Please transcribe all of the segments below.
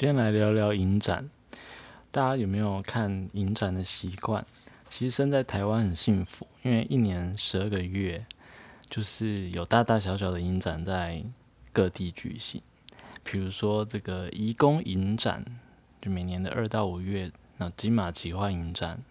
今天来聊聊影展，大家有没有看影展的习惯？其实生在台湾很幸福，因为一年十二个月，就是有大大小小的影展在各地举行。比如说这个移工影展，就每年的二到五月，那金马奇幻影展，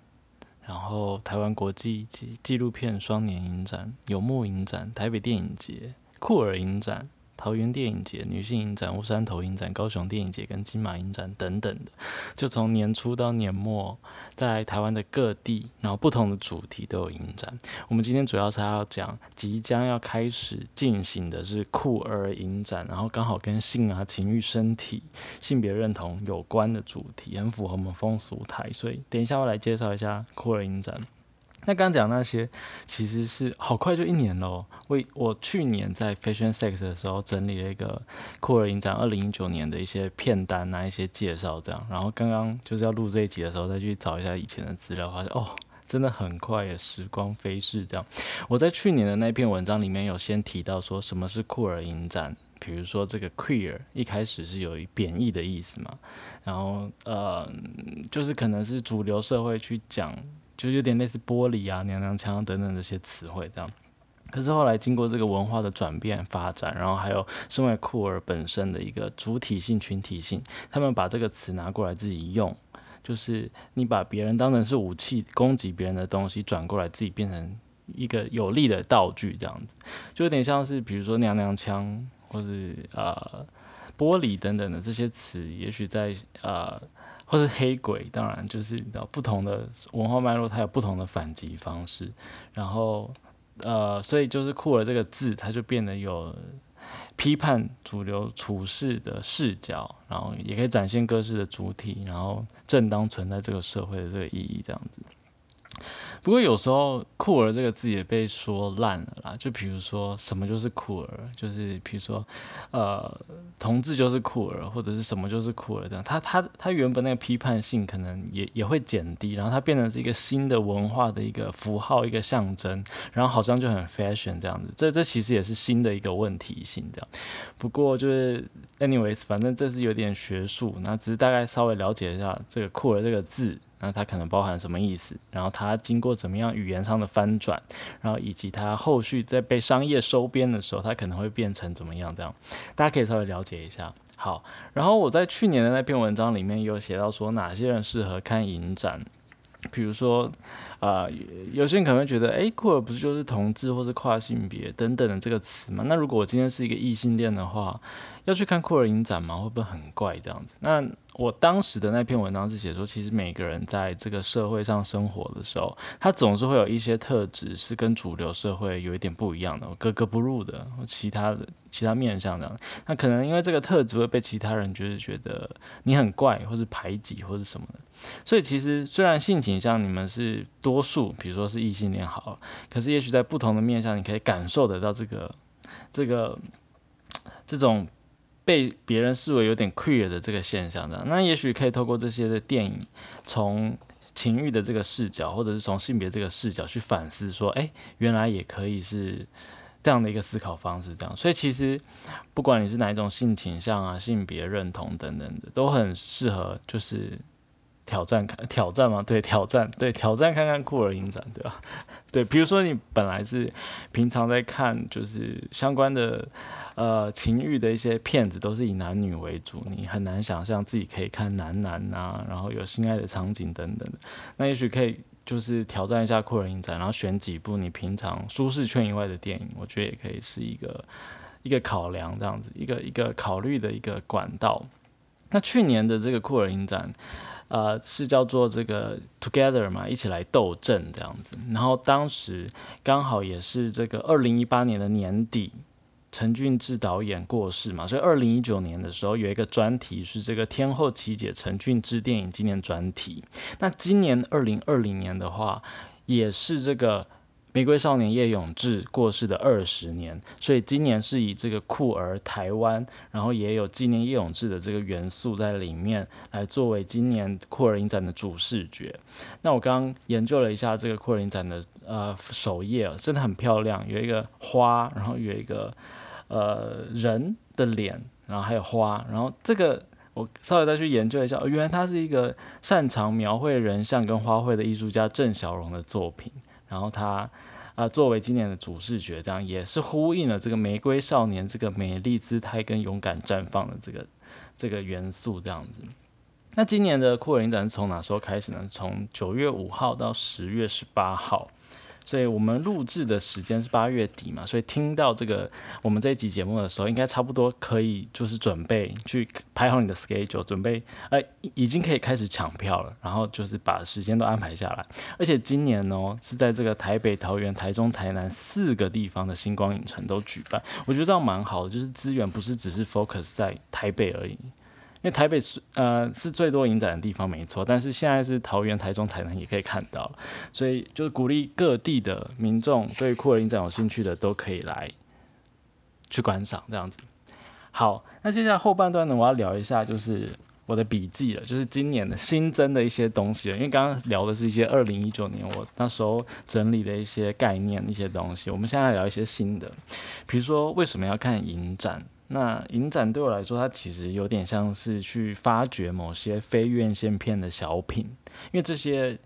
然后台湾国际纪纪录片双年影展、有木影展、台北电影节、酷儿影展。桃园电影节、女性影展、乌山头影展、高雄电影节跟金马影展等等的，就从年初到年末，在台湾的各地，然后不同的主题都有影展。我们今天主要是要讲即将要开始进行的是酷儿影展，然后刚好跟性啊、情欲、身体、性别认同有关的主题，很符合我们风俗台，所以等一下我来介绍一下酷儿影展。那刚刚讲那些，其实是好快就一年喽。我我去年在 Fashion Sex 的时候整理了一个酷儿影展二零一九年的一些片单啊，一些介绍这样。然后刚刚就是要录这一集的时候，再去找一下以前的资料，发现哦，真的很快耶，时光飞逝这样。我在去年的那篇文章里面有先提到说什么是酷儿影展，比如说这个 queer 一开始是有贬义的意思嘛，然后呃，就是可能是主流社会去讲。就有点类似玻璃啊、娘娘腔等等这些词汇这样，可是后来经过这个文化的转变发展，然后还有身为酷儿本身的一个主体性、群体性，他们把这个词拿过来自己用，就是你把别人当成是武器攻击别人的东西，转过来自己变成一个有力的道具这样子，就有点像是比如说娘娘腔或是呃玻璃等等的这些词，也许在呃。或是黑鬼，当然就是你知道不同的文化脉络，它有不同的反击方式。然后，呃，所以就是酷儿这个字，它就变得有批判主流处事的视角，然后也可以展现各式的主体，然后正当存在这个社会的这个意义，这样子。不过有时候“酷儿”这个字也被说烂了啦。就比如说什么就是酷儿，就是比如说呃，同志就是酷儿，或者是什么就是酷儿这样。它它它原本那个批判性可能也也会减低，然后它变成是一个新的文化的一个符号、一个象征，然后好像就很 fashion 这样子。这这其实也是新的一个问题性这样。不过就是 anyways，反正这是有点学术，那只是大概稍微了解一下这个“酷儿”这个字。那它可能包含什么意思？然后它经过怎么样语言上的翻转，然后以及它后续在被商业收编的时候，它可能会变成怎么样？这样大家可以稍微了解一下。好，然后我在去年的那篇文章里面有写到说哪些人适合看影展，比如说啊，有些人可能会觉得，哎，酷儿不是就是同志或是跨性别等等的这个词吗？那如果我今天是一个异性恋的话，要去看酷儿影展吗？会不会很怪这样子？那我当时的那篇文章是写说，其实每个人在这个社会上生活的时候，他总是会有一些特质是跟主流社会有一点不一样的，格格不入的，或其他的其他面向这样。那可能因为这个特质会被其他人就是觉得你很怪，或是排挤，或是什么的。所以其实虽然性倾向你们是多数，比如说是异性恋好，可是也许在不同的面向，你可以感受得到这个这个这种。被别人视为有点 queer 的这个现象的，那也许可以透过这些的电影，从情欲的这个视角，或者是从性别这个视角去反思，说，哎，原来也可以是这样的一个思考方式，这样。所以其实不管你是哪一种性倾向啊、性别认同等等的，都很适合，就是挑战看挑战吗？对，挑战，对，挑战看看酷儿影展，对吧？对，比如说你本来是平常在看就是相关的呃情欲的一些片子，都是以男女为主，你很难想象自己可以看男男啊，然后有性爱的场景等等的。那也许可以就是挑战一下酷人影展，然后选几部你平常舒适圈以外的电影，我觉得也可以是一个一个考量，这样子一个一个考虑的一个管道。那去年的这个酷儿影展。呃，是叫做这个 Together 嘛，一起来斗阵这样子。然后当时刚好也是这个二零一八年的年底，陈俊志导演过世嘛，所以二零一九年的时候有一个专题是这个天后奇姐陈俊志电影纪念专题。那今年二零二零年的话，也是这个。玫瑰少年叶永志过世的二十年，所以今年是以这个酷儿台湾，然后也有纪念叶永志的这个元素在里面，来作为今年酷儿影展的主视觉。那我刚刚研究了一下这个酷儿影展的呃首页，真的很漂亮，有一个花，然后有一个呃人的脸，然后还有花，然后这个。我稍微再去研究一下，原来他是一个擅长描绘人像跟花卉的艺术家郑小荣的作品。然后他啊，作为今年的主视觉，这样也是呼应了这个玫瑰少年这个美丽姿态跟勇敢绽放的这个这个元素，这样子。那今年的酷影展是从哪时候开始呢？从九月五号到十月十八号。所以我们录制的时间是八月底嘛，所以听到这个我们这一集节目的时候，应该差不多可以就是准备去排好你的 schedule，准备呃已经可以开始抢票了，然后就是把时间都安排下来。而且今年哦是在这个台北、桃园、台中、台南四个地方的星光影城都举办，我觉得这样蛮好的，就是资源不是只是 focus 在台北而已。因为台北是呃是最多影展的地方没错，但是现在是桃园、台中、台南也可以看到，所以就是鼓励各地的民众对酷儿影展有兴趣的都可以来去观赏这样子。好，那接下来后半段呢，我要聊一下就是我的笔记了，就是今年的新增的一些东西了。因为刚刚聊的是一些二零一九年我那时候整理的一些概念一些东西，我们现在聊一些新的，比如说为什么要看影展。那影展对我来说，它其实有点像是去发掘某些非院线片的小品，因为这些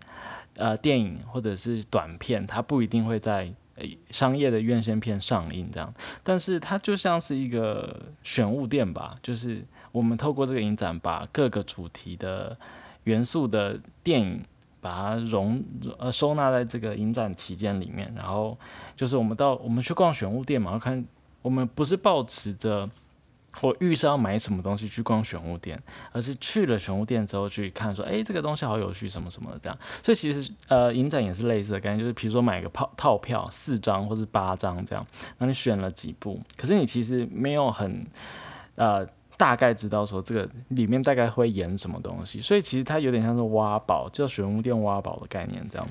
呃电影或者是短片，它不一定会在商业的院线片上映这样，但是它就像是一个选物店吧，就是我们透过这个影展，把各个主题的元素的电影，把它容呃收纳在这个影展期间里面，然后就是我们到我们去逛选物店嘛，看。我们不是抱持着我预设要买什么东西去逛玄武店，而是去了玄武店之后去看，说，哎，这个东西好有趣，什么什么的这样。所以其实呃，影展也是类似的概念，就是比如说买个套套票四张或是八张这样，那你选了几部，可是你其实没有很呃大概知道说这个里面大概会演什么东西，所以其实它有点像是挖宝，叫玄武店挖宝的概念这样。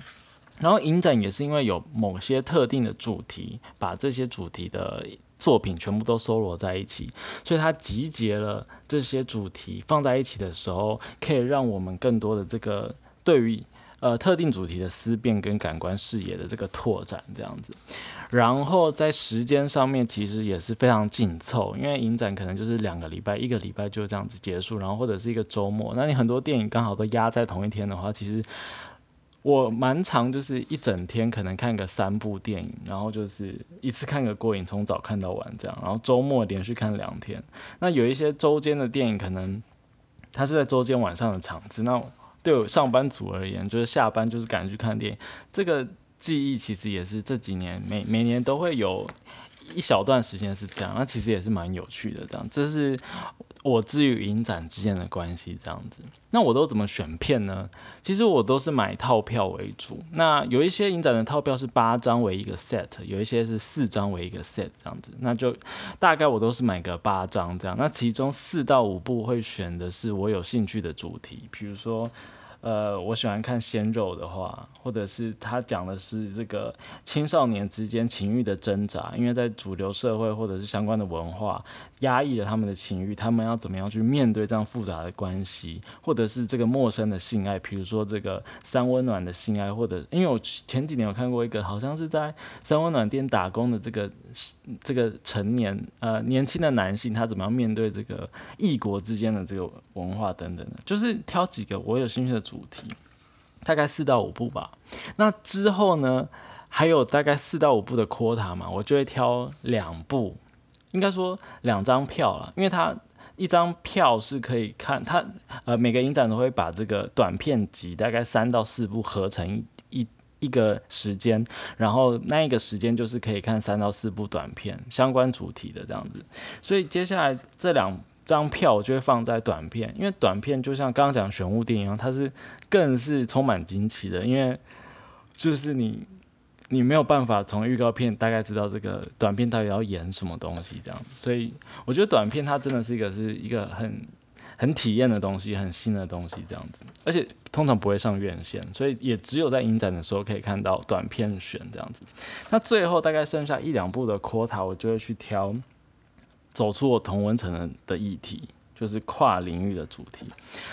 然后影展也是因为有某些特定的主题，把这些主题的作品全部都收罗在一起，所以它集结了这些主题放在一起的时候，可以让我们更多的这个对于呃特定主题的思辨跟感官视野的这个拓展这样子。然后在时间上面其实也是非常紧凑，因为影展可能就是两个礼拜，一个礼拜就这样子结束，然后或者是一个周末，那你很多电影刚好都压在同一天的话，其实。我蛮长，就是一整天可能看个三部电影，然后就是一次看个过瘾，从早看到晚这样。然后周末连续看两天。那有一些周间的电影，可能它是在周间晚上的场子。那对我上班族而言，就是下班就是赶去看电影。这个记忆其实也是这几年每每年都会有。一小段时间是这样，那其实也是蛮有趣的。这样，这是我之于影展之间的关系这样子。那我都怎么选片呢？其实我都是买套票为主。那有一些影展的套票是八张为一个 set，有一些是四张为一个 set 这样子。那就大概我都是买个八张这样。那其中四到五部会选的是我有兴趣的主题，比如说。呃，我喜欢看鲜肉的话，或者是他讲的是这个青少年之间情欲的挣扎，因为在主流社会或者是相关的文化。压抑了他们的情欲，他们要怎么样去面对这样复杂的关系，或者是这个陌生的性爱？比如说这个三温暖的性爱，或者因为我前几年有看过一个，好像是在三温暖店打工的这个这个成年呃年轻的男性，他怎么样面对这个异国之间的这个文化等等的，就是挑几个我有兴趣的主题，大概四到五部吧。那之后呢，还有大概四到五部的 quota 嘛，我就会挑两部。应该说两张票了，因为它一张票是可以看它，呃，每个影展都会把这个短片集大概三到四部合成一一个时间，然后那一个时间就是可以看三到四部短片相关主题的这样子，所以接下来这两张票我就会放在短片，因为短片就像刚刚讲玄物电影一样，它是更是充满惊奇的，因为就是你。你没有办法从预告片大概知道这个短片到底要演什么东西，这样子，所以我觉得短片它真的是一个是一个很很体验的东西，很新的东西，这样子，而且通常不会上院线，所以也只有在影展的时候可以看到短片选这样子。那最后大概剩下一两部的 quota，我就会去挑走出我同文层的议题，就是跨领域的主题。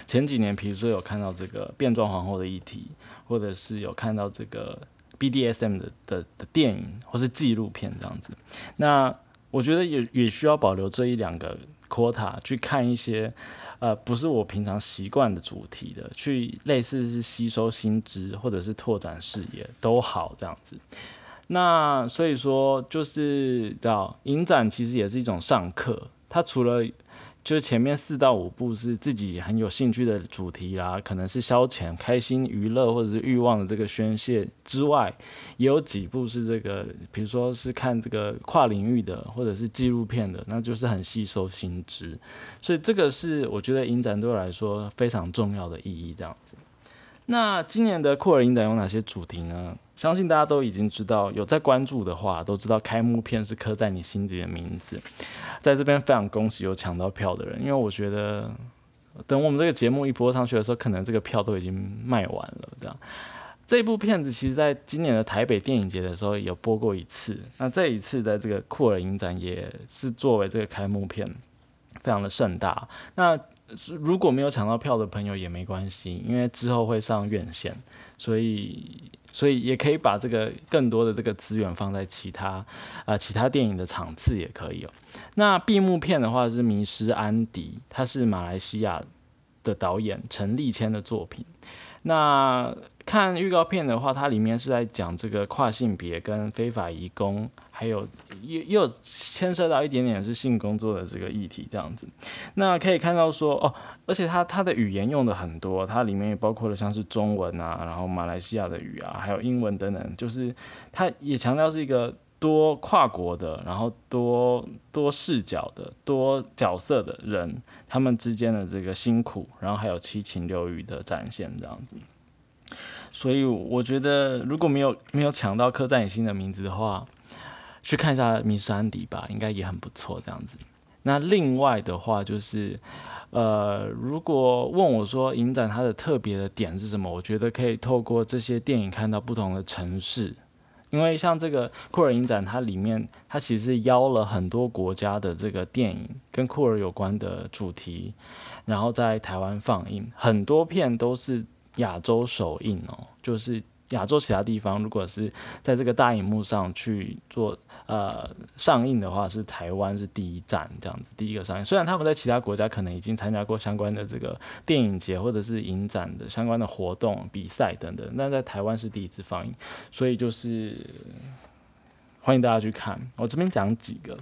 前几年，比如说有看到这个变装皇后的议题，或者是有看到这个。BDSM 的的的电影或是纪录片这样子，那我觉得也也需要保留这一两个 quota 去看一些呃，不是我平常习惯的主题的，去类似是吸收新知或者是拓展视野都好这样子。那所以说就是叫影展，其实也是一种上课。它除了就是前面四到五部是自己很有兴趣的主题啦，可能是消遣、开心、娱乐或者是欲望的这个宣泄之外，也有几部是这个，比如说是看这个跨领域的或者是纪录片的，那就是很吸收新知。所以这个是我觉得影展对我来说非常重要的意义，这样子。那今年的酷儿影展有哪些主题呢？相信大家都已经知道，有在关注的话都知道，开幕片是刻在你心底的名字。在这边非常恭喜有抢到票的人，因为我觉得等我们这个节目一播上去的时候，可能这个票都已经卖完了。这样，这部片子其实在今年的台北电影节的时候有播过一次，那这一次的这个酷儿影展也是作为这个开幕片，非常的盛大。那如果没有抢到票的朋友也没关系，因为之后会上院线，所以所以也可以把这个更多的这个资源放在其他啊其他电影的场次也可以哦。那闭幕片的话是《迷失安迪》，他是马来西亚的导演陈立谦的作品。那看预告片的话，它里面是在讲这个跨性别跟非法移工，还有又又牵涉到一点点是性工作的这个议题这样子。那可以看到说哦，而且它它的语言用的很多，它里面也包括了像是中文啊，然后马来西亚的语啊，还有英文等等，就是它也强调是一个多跨国的，然后多多视角的多角色的人，他们之间的这个辛苦，然后还有七情六欲的展现这样子。所以我觉得，如果没有没有抢到刻在你心的名字的话，去看一下《迷失安迪》吧，应该也很不错。这样子。那另外的话，就是呃，如果问我说影展它的特别的点是什么，我觉得可以透过这些电影看到不同的城市。因为像这个库尔影展，它里面它其实邀了很多国家的这个电影跟库尔有关的主题，然后在台湾放映，很多片都是。亚洲首映哦，就是亚洲其他地方，如果是在这个大荧幕上去做呃上映的话，是台湾是第一站这样子，第一个上映。虽然他们在其他国家可能已经参加过相关的这个电影节或者是影展的相关的活动、比赛等等，但在台湾是第一次放映，所以就是欢迎大家去看。我这边讲几个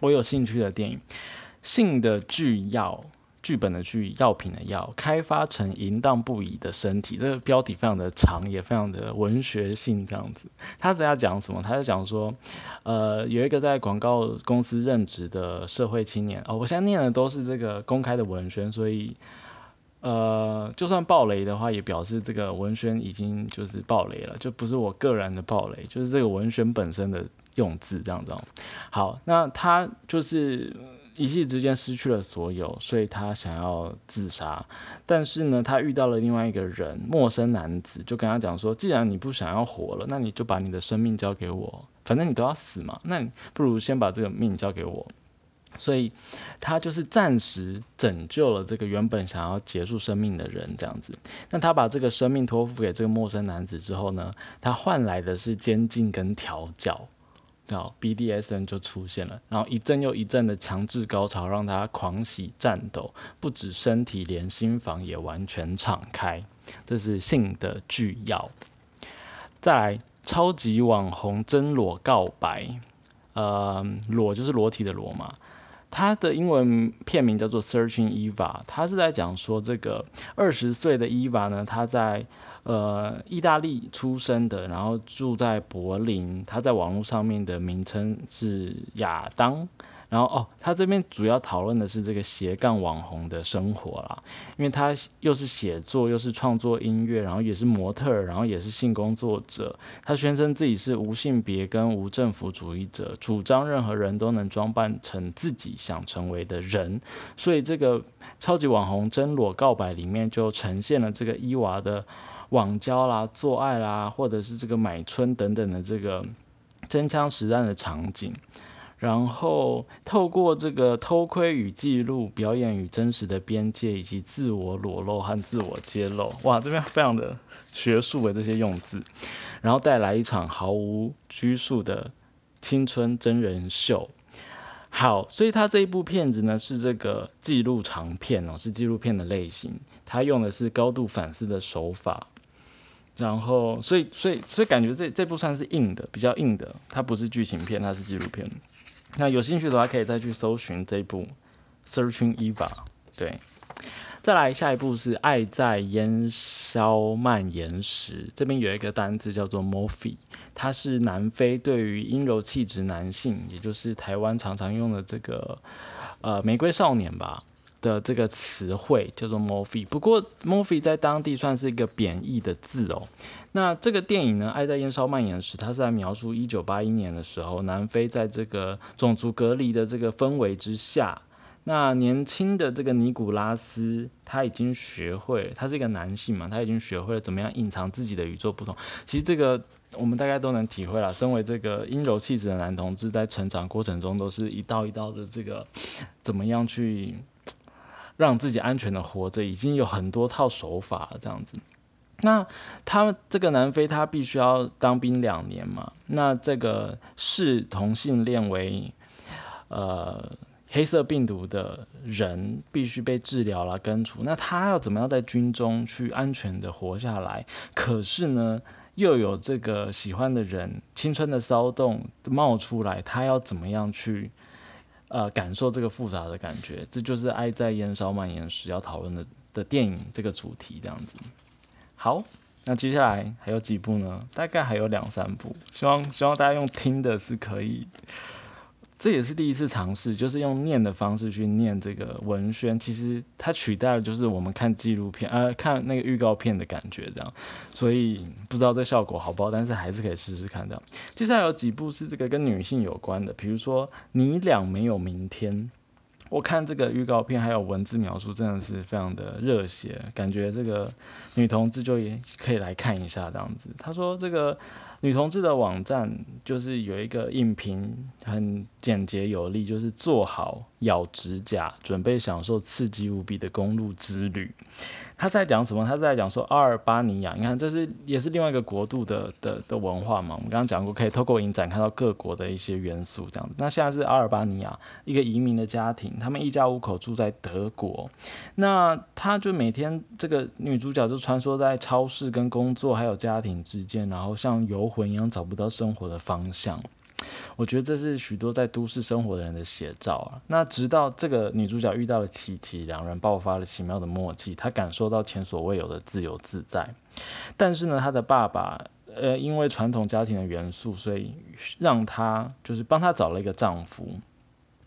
我有兴趣的电影，《性的巨药》。剧本的剧，药品的药，开发成淫荡不已的身体。这个标题非常的长，也非常的文学性，这样子。他是在讲什么？他在讲说，呃，有一个在广告公司任职的社会青年。哦，我现在念的都是这个公开的文宣，所以，呃，就算爆雷的话，也表示这个文宣已经就是爆雷了，就不是我个人的爆雷，就是这个文宣本身的用字这样子。好，那他就是。一夕之间失去了所有，所以他想要自杀。但是呢，他遇到了另外一个人，陌生男子，就跟他讲说：“既然你不想要活了，那你就把你的生命交给我，反正你都要死嘛，那你不如先把这个命交给我。”所以，他就是暂时拯救了这个原本想要结束生命的人，这样子。那他把这个生命托付给这个陌生男子之后呢，他换来的是监禁跟调教。然 BDSN 就出现了，然后一阵又一阵的强制高潮，让他狂喜颤抖，不止身体，连心房也完全敞开。这是性的巨药。再来，超级网红真裸告白，呃，裸就是裸体的裸嘛。它的英文片名叫做 Searching Eva，它是在讲说这个二十岁的 Eva 呢，她在。呃，意大利出生的，然后住在柏林。他在网络上面的名称是亚当。然后哦，他这边主要讨论的是这个斜杠网红的生活啦，因为他又是写作，又是创作音乐，然后也是模特，然后也是性工作者。他宣称自己是无性别跟无政府主义者，主张任何人都能装扮成自己想成为的人。所以这个超级网红真裸告白里面就呈现了这个伊娃的。网交啦、做爱啦，或者是这个买春等等的这个真枪实弹的场景，然后透过这个偷窥与记录、表演与真实的边界，以及自我裸露和自我揭露，哇，这边非常的学术的这些用字，然后带来一场毫无拘束的青春真人秀。好，所以他这一部片子呢是这个纪录长片哦，是纪录片的类型，他用的是高度反思的手法，然后所以所以所以感觉这这部算是硬的，比较硬的，它不是剧情片，它是纪录片。那有兴趣的话，可以再去搜寻这部《Searching Eva》。对，再来下一部是《爱在烟消蔓延时》，这边有一个单字叫做 “morphy”，它是南非对于阴柔气质男性，也就是台湾常常用的这个呃玫瑰少年吧的这个词汇，叫做 “morphy”。不过 “morphy” 在当地算是一个贬义的字哦。那这个电影呢，《爱在烟烧蔓延时》，它是在描述一九八一年的时候，南非在这个种族隔离的这个氛围之下，那年轻的这个尼古拉斯，他已经学会了，他是一个男性嘛，他已经学会了怎么样隐藏自己的与众不同。其实这个我们大概都能体会了，身为这个阴柔气质的男同志，在成长过程中都是一道一道的这个怎么样去让自己安全的活着，已经有很多套手法了，这样子。那他这个南非，他必须要当兵两年嘛？那这个视同性恋为呃黑色病毒的人，必须被治疗了根除。那他要怎么样在军中去安全的活下来？可是呢，又有这个喜欢的人，青春的骚动冒出来，他要怎么样去呃感受这个复杂的感觉？这就是《爱在烟烧蔓延时》要讨论的的电影这个主题，这样子。好，那接下来还有几部呢？大概还有两三部，希望希望大家用听的是可以。这也是第一次尝试，就是用念的方式去念这个文宣。其实它取代了就是我们看纪录片，呃，看那个预告片的感觉这样。所以不知道这效果好不好，但是还是可以试试看这样。接下来有几部是这个跟女性有关的，比如说《你俩没有明天》。我看这个预告片还有文字描述，真的是非常的热血，感觉这个女同志就也可以来看一下这样子。他说这个女同志的网站就是有一个影评，很简洁有力，就是做好咬指甲，准备享受刺激无比的公路之旅。他是在讲什么？他是在讲说阿尔巴尼亚，你看这是也是另外一个国度的的的文化嘛。我们刚刚讲过，可以透过影展看到各国的一些元素这样子。那现在是阿尔巴尼亚一个移民的家庭，他们一家五口住在德国。那他就每天这个女主角就穿梭在超市跟工作还有家庭之间，然后像游魂一样找不到生活的方向。我觉得这是许多在都市生活的人的写照啊。那直到这个女主角遇到了琪琪，两人爆发了奇妙的默契，她感受到前所未有的自由自在。但是呢，她的爸爸，呃，因为传统家庭的元素，所以让她就是帮她找了一个丈夫。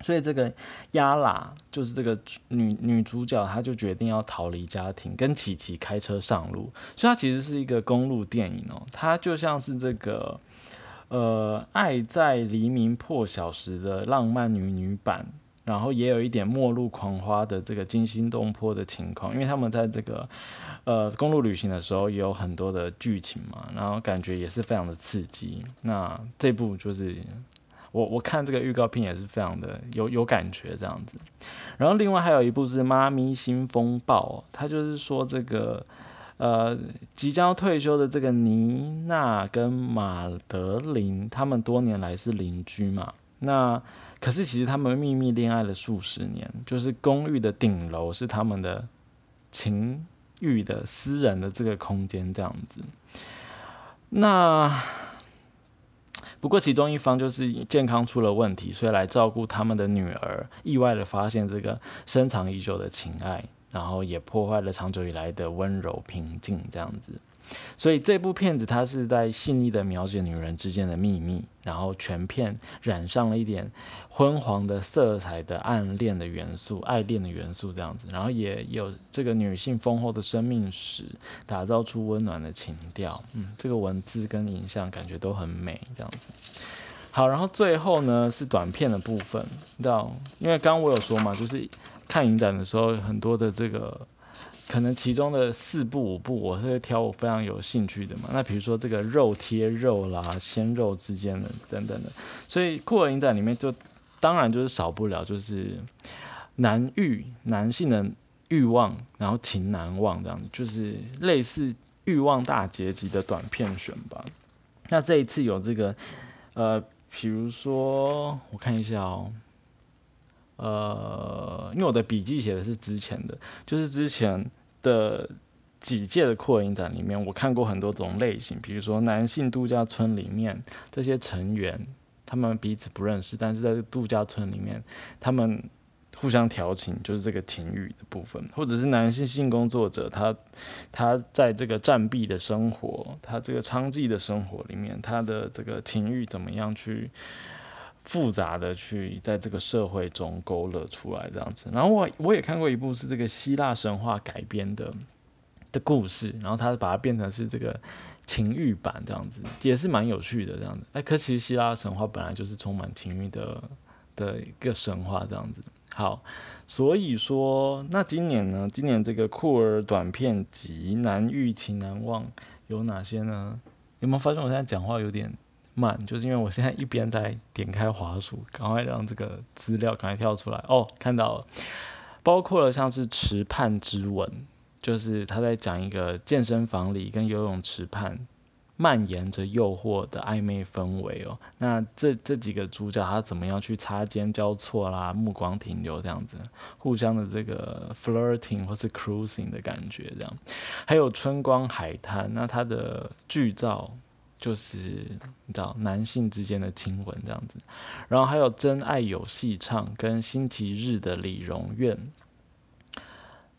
所以这个亚拉就是这个女女主角，她就决定要逃离家庭，跟琪琪开车上路。所以它其实是一个公路电影哦，它就像是这个。呃，爱在黎明破晓时的浪漫女女版，然后也有一点末路狂花的这个惊心动魄的情况，因为他们在这个呃公路旅行的时候也有很多的剧情嘛，然后感觉也是非常的刺激。那这部就是我我看这个预告片也是非常的有有感觉这样子。然后另外还有一部是《妈咪新风暴》，它就是说这个。呃，即将退休的这个妮娜跟马德琳，他们多年来是邻居嘛？那可是其实他们秘密恋爱了数十年，就是公寓的顶楼是他们的情欲的私人的这个空间这样子。那不过其中一方就是健康出了问题，所以来照顾他们的女儿，意外的发现这个深藏已久的情爱。然后也破坏了长久以来的温柔平静，这样子。所以这部片子它是在细腻的描写女人之间的秘密，然后全片染上了一点昏黄的色彩的暗恋的元素、爱恋的元素这样子。然后也有这个女性丰厚的生命史，打造出温暖的情调。嗯，这个文字跟影像感觉都很美，这样子。好，然后最后呢是短片的部分，你知道？因为刚刚我有说嘛，就是。看影展的时候，很多的这个可能其中的四部五部，我是会挑我非常有兴趣的嘛。那比如说这个肉贴肉啦、鲜肉之间的等等的，所以酷儿影展里面就当然就是少不了就是男欲男性的欲望，然后情难忘这样子，就是类似欲望大结局的短片选吧。那这一次有这个呃，比如说我看一下哦。呃，因为我的笔记写的是之前的，就是之前的几届的扩影展里面，我看过很多种类型，比如说男性度假村里面这些成员，他们彼此不认识，但是在度假村里面，他们。互相调情就是这个情欲的部分，或者是男性性工作者，他他在这个战壁的生活，他这个娼妓的生活里面，他的这个情欲怎么样去复杂的去在这个社会中勾勒出来这样子。然后我我也看过一部是这个希腊神话改编的的故事，然后他把它变成是这个情欲版这样子，也是蛮有趣的这样子。哎，可其实希腊神话本来就是充满情欲的的一个神话这样子。好，所以说，那今年呢？今年这个酷儿短片集《难遇情难忘》有哪些呢？有没有发现我现在讲话有点慢？就是因为我现在一边在点开滑鼠，赶快让这个资料赶快跳出来。哦，看到了，包括了像是池畔之吻，就是他在讲一个健身房里跟游泳池畔。蔓延着诱惑的暧昧氛围哦，那这这几个主角他怎么样去擦肩交错啦，目光停留这样子，互相的这个 flirting 或是 cruising 的感觉这样，还有春光海滩，那它的剧照就是你知道男性之间的亲吻这样子，然后还有真爱有戏唱跟星期日的理容院。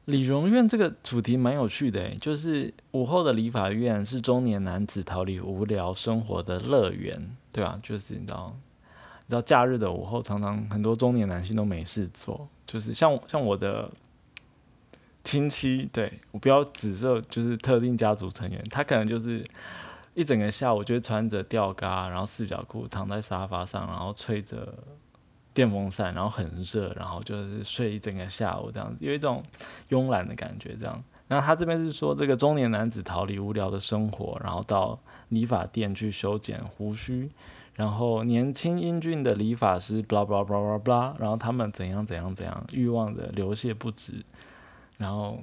理容院这个主题蛮有趣的，就是午后的理发院是中年男子逃离无聊生活的乐园，对吧？就是你知道，你知道假日的午后，常常很多中年男性都没事做，就是像像我的亲戚，对我不要指涉，就是特定家族成员，他可能就是一整个下午就会穿着吊嘎，然后四角裤躺在沙发上，然后吹着。电风扇，然后很热，然后就是睡一整个下午这样子，有一种慵懒的感觉这样。然后他这边是说，这个中年男子逃离无聊的生活，然后到理发店去修剪胡须，然后年轻英俊的理发师，blah blah blah blah blah，然后他们怎样怎样怎样，欲望的流泻不止，然后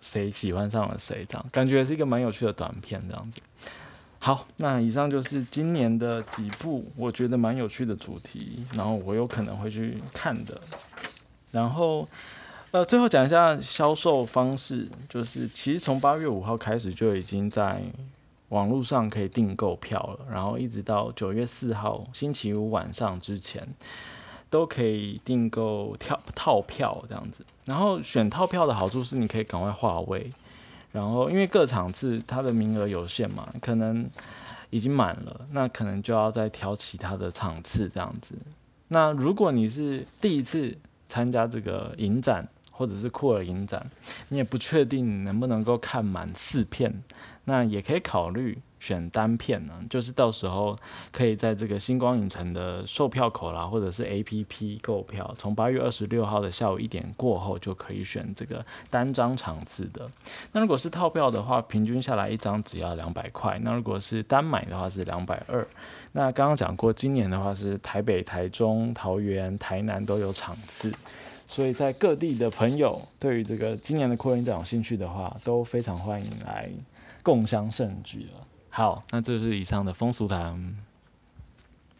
谁喜欢上了谁这样，感觉是一个蛮有趣的短片这样子。好，那以上就是今年的几部我觉得蛮有趣的主题，然后我有可能会去看的。然后，呃，最后讲一下销售方式，就是其实从八月五号开始就已经在网络上可以订购票了，然后一直到九月四号星期五晚上之前都可以订购跳套票这样子。然后选套票的好处是你可以赶快划位。然后，因为各场次它的名额有限嘛，可能已经满了，那可能就要再挑其他的场次这样子。那如果你是第一次参加这个影展或者是库尔影展，你也不确定能不能够看满四片，那也可以考虑。选单片呢，就是到时候可以在这个星光影城的售票口啦，或者是 A P P 购票，从八月二十六号的下午一点过后就可以选这个单张场次的。那如果是套票的话，平均下来一张只要两百块。那如果是单买的话是两百二。那刚刚讲过，今年的话是台北、台中、桃园、台南都有场次，所以在各地的朋友对于这个今年的扩音展有兴趣的话，都非常欢迎来共襄盛举了。好，那这是以上的风俗谈。